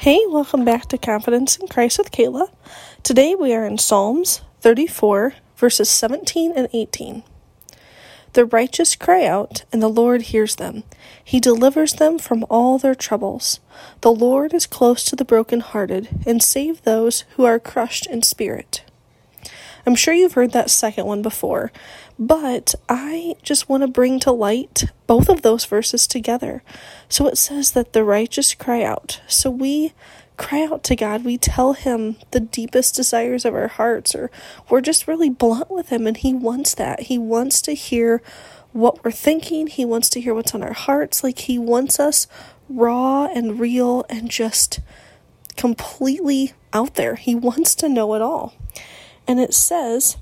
Hey, welcome back to Confidence in Christ with Kala. Today we are in Psalms 34, verses 17 and 18. The righteous cry out, and the Lord hears them. He delivers them from all their troubles. The Lord is close to the brokenhearted, and save those who are crushed in spirit. I'm sure you've heard that second one before, but I just want to bring to light both of those verses together. So it says that the righteous cry out. So we cry out to God. We tell Him the deepest desires of our hearts, or we're just really blunt with Him, and He wants that. He wants to hear what we're thinking, He wants to hear what's on our hearts. Like He wants us raw and real and just completely out there. He wants to know it all. And it says,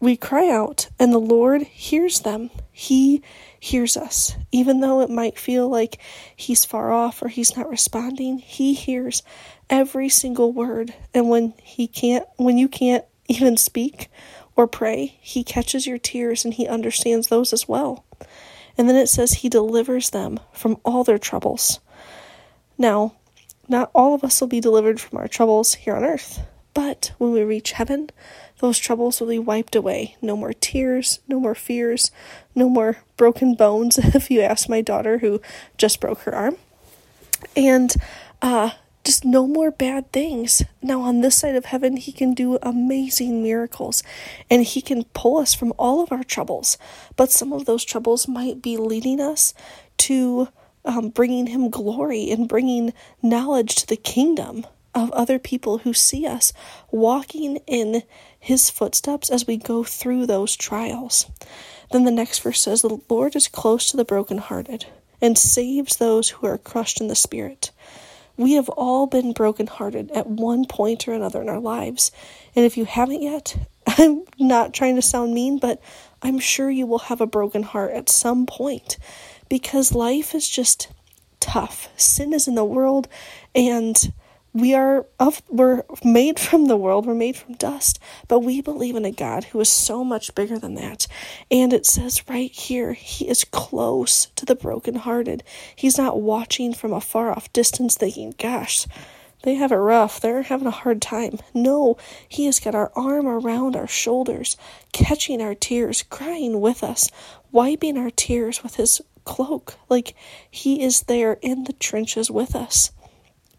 We cry out, and the Lord hears them. He hears us. Even though it might feel like He's far off or He's not responding, He hears every single word. And when He can't, when you can't even speak or pray, He catches your tears and He understands those as well. And then it says He delivers them from all their troubles. Now, not all of us will be delivered from our troubles here on earth. But when we reach heaven, those troubles will be wiped away. No more tears, no more fears, no more broken bones, if you ask my daughter who just broke her arm. And uh, just no more bad things. Now, on this side of heaven, He can do amazing miracles and He can pull us from all of our troubles. But some of those troubles might be leading us to um, bringing Him glory and bringing knowledge to the kingdom of other people who see us walking in his footsteps as we go through those trials. Then the next verse says, The Lord is close to the brokenhearted and saves those who are crushed in the spirit. We have all been brokenhearted at one point or another in our lives. And if you haven't yet, I'm not trying to sound mean, but I'm sure you will have a broken heart at some point because life is just tough. Sin is in the world, and we are of we're made from the world we're made from dust but we believe in a god who is so much bigger than that. And it says right here he is close to the brokenhearted. He's not watching from a far off distance thinking gosh they have it rough. They're having a hard time. No he has got our arm around our shoulders catching our tears crying with us wiping our tears with his cloak. Like he is there in the trenches with us.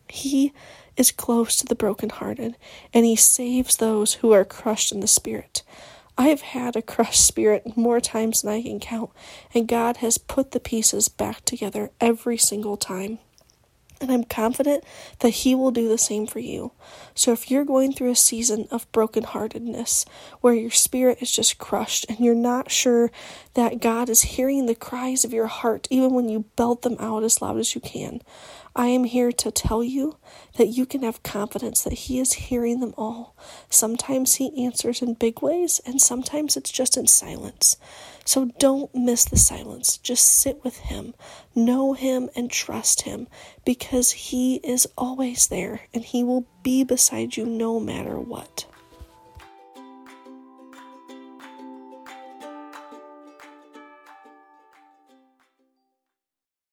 He is close to the brokenhearted, and he saves those who are crushed in the spirit. I have had a crushed spirit more times than I can count, and God has put the pieces back together every single time. And I'm confident that He will do the same for you. So if you're going through a season of brokenheartedness where your spirit is just crushed and you're not sure that God is hearing the cries of your heart, even when you belt them out as loud as you can, I am here to tell you that you can have confidence that He is hearing them all. Sometimes He answers in big ways, and sometimes it's just in silence. So don't miss the silence. Just sit with Him, know Him, and trust Him because He is always there and He will be beside you no matter what.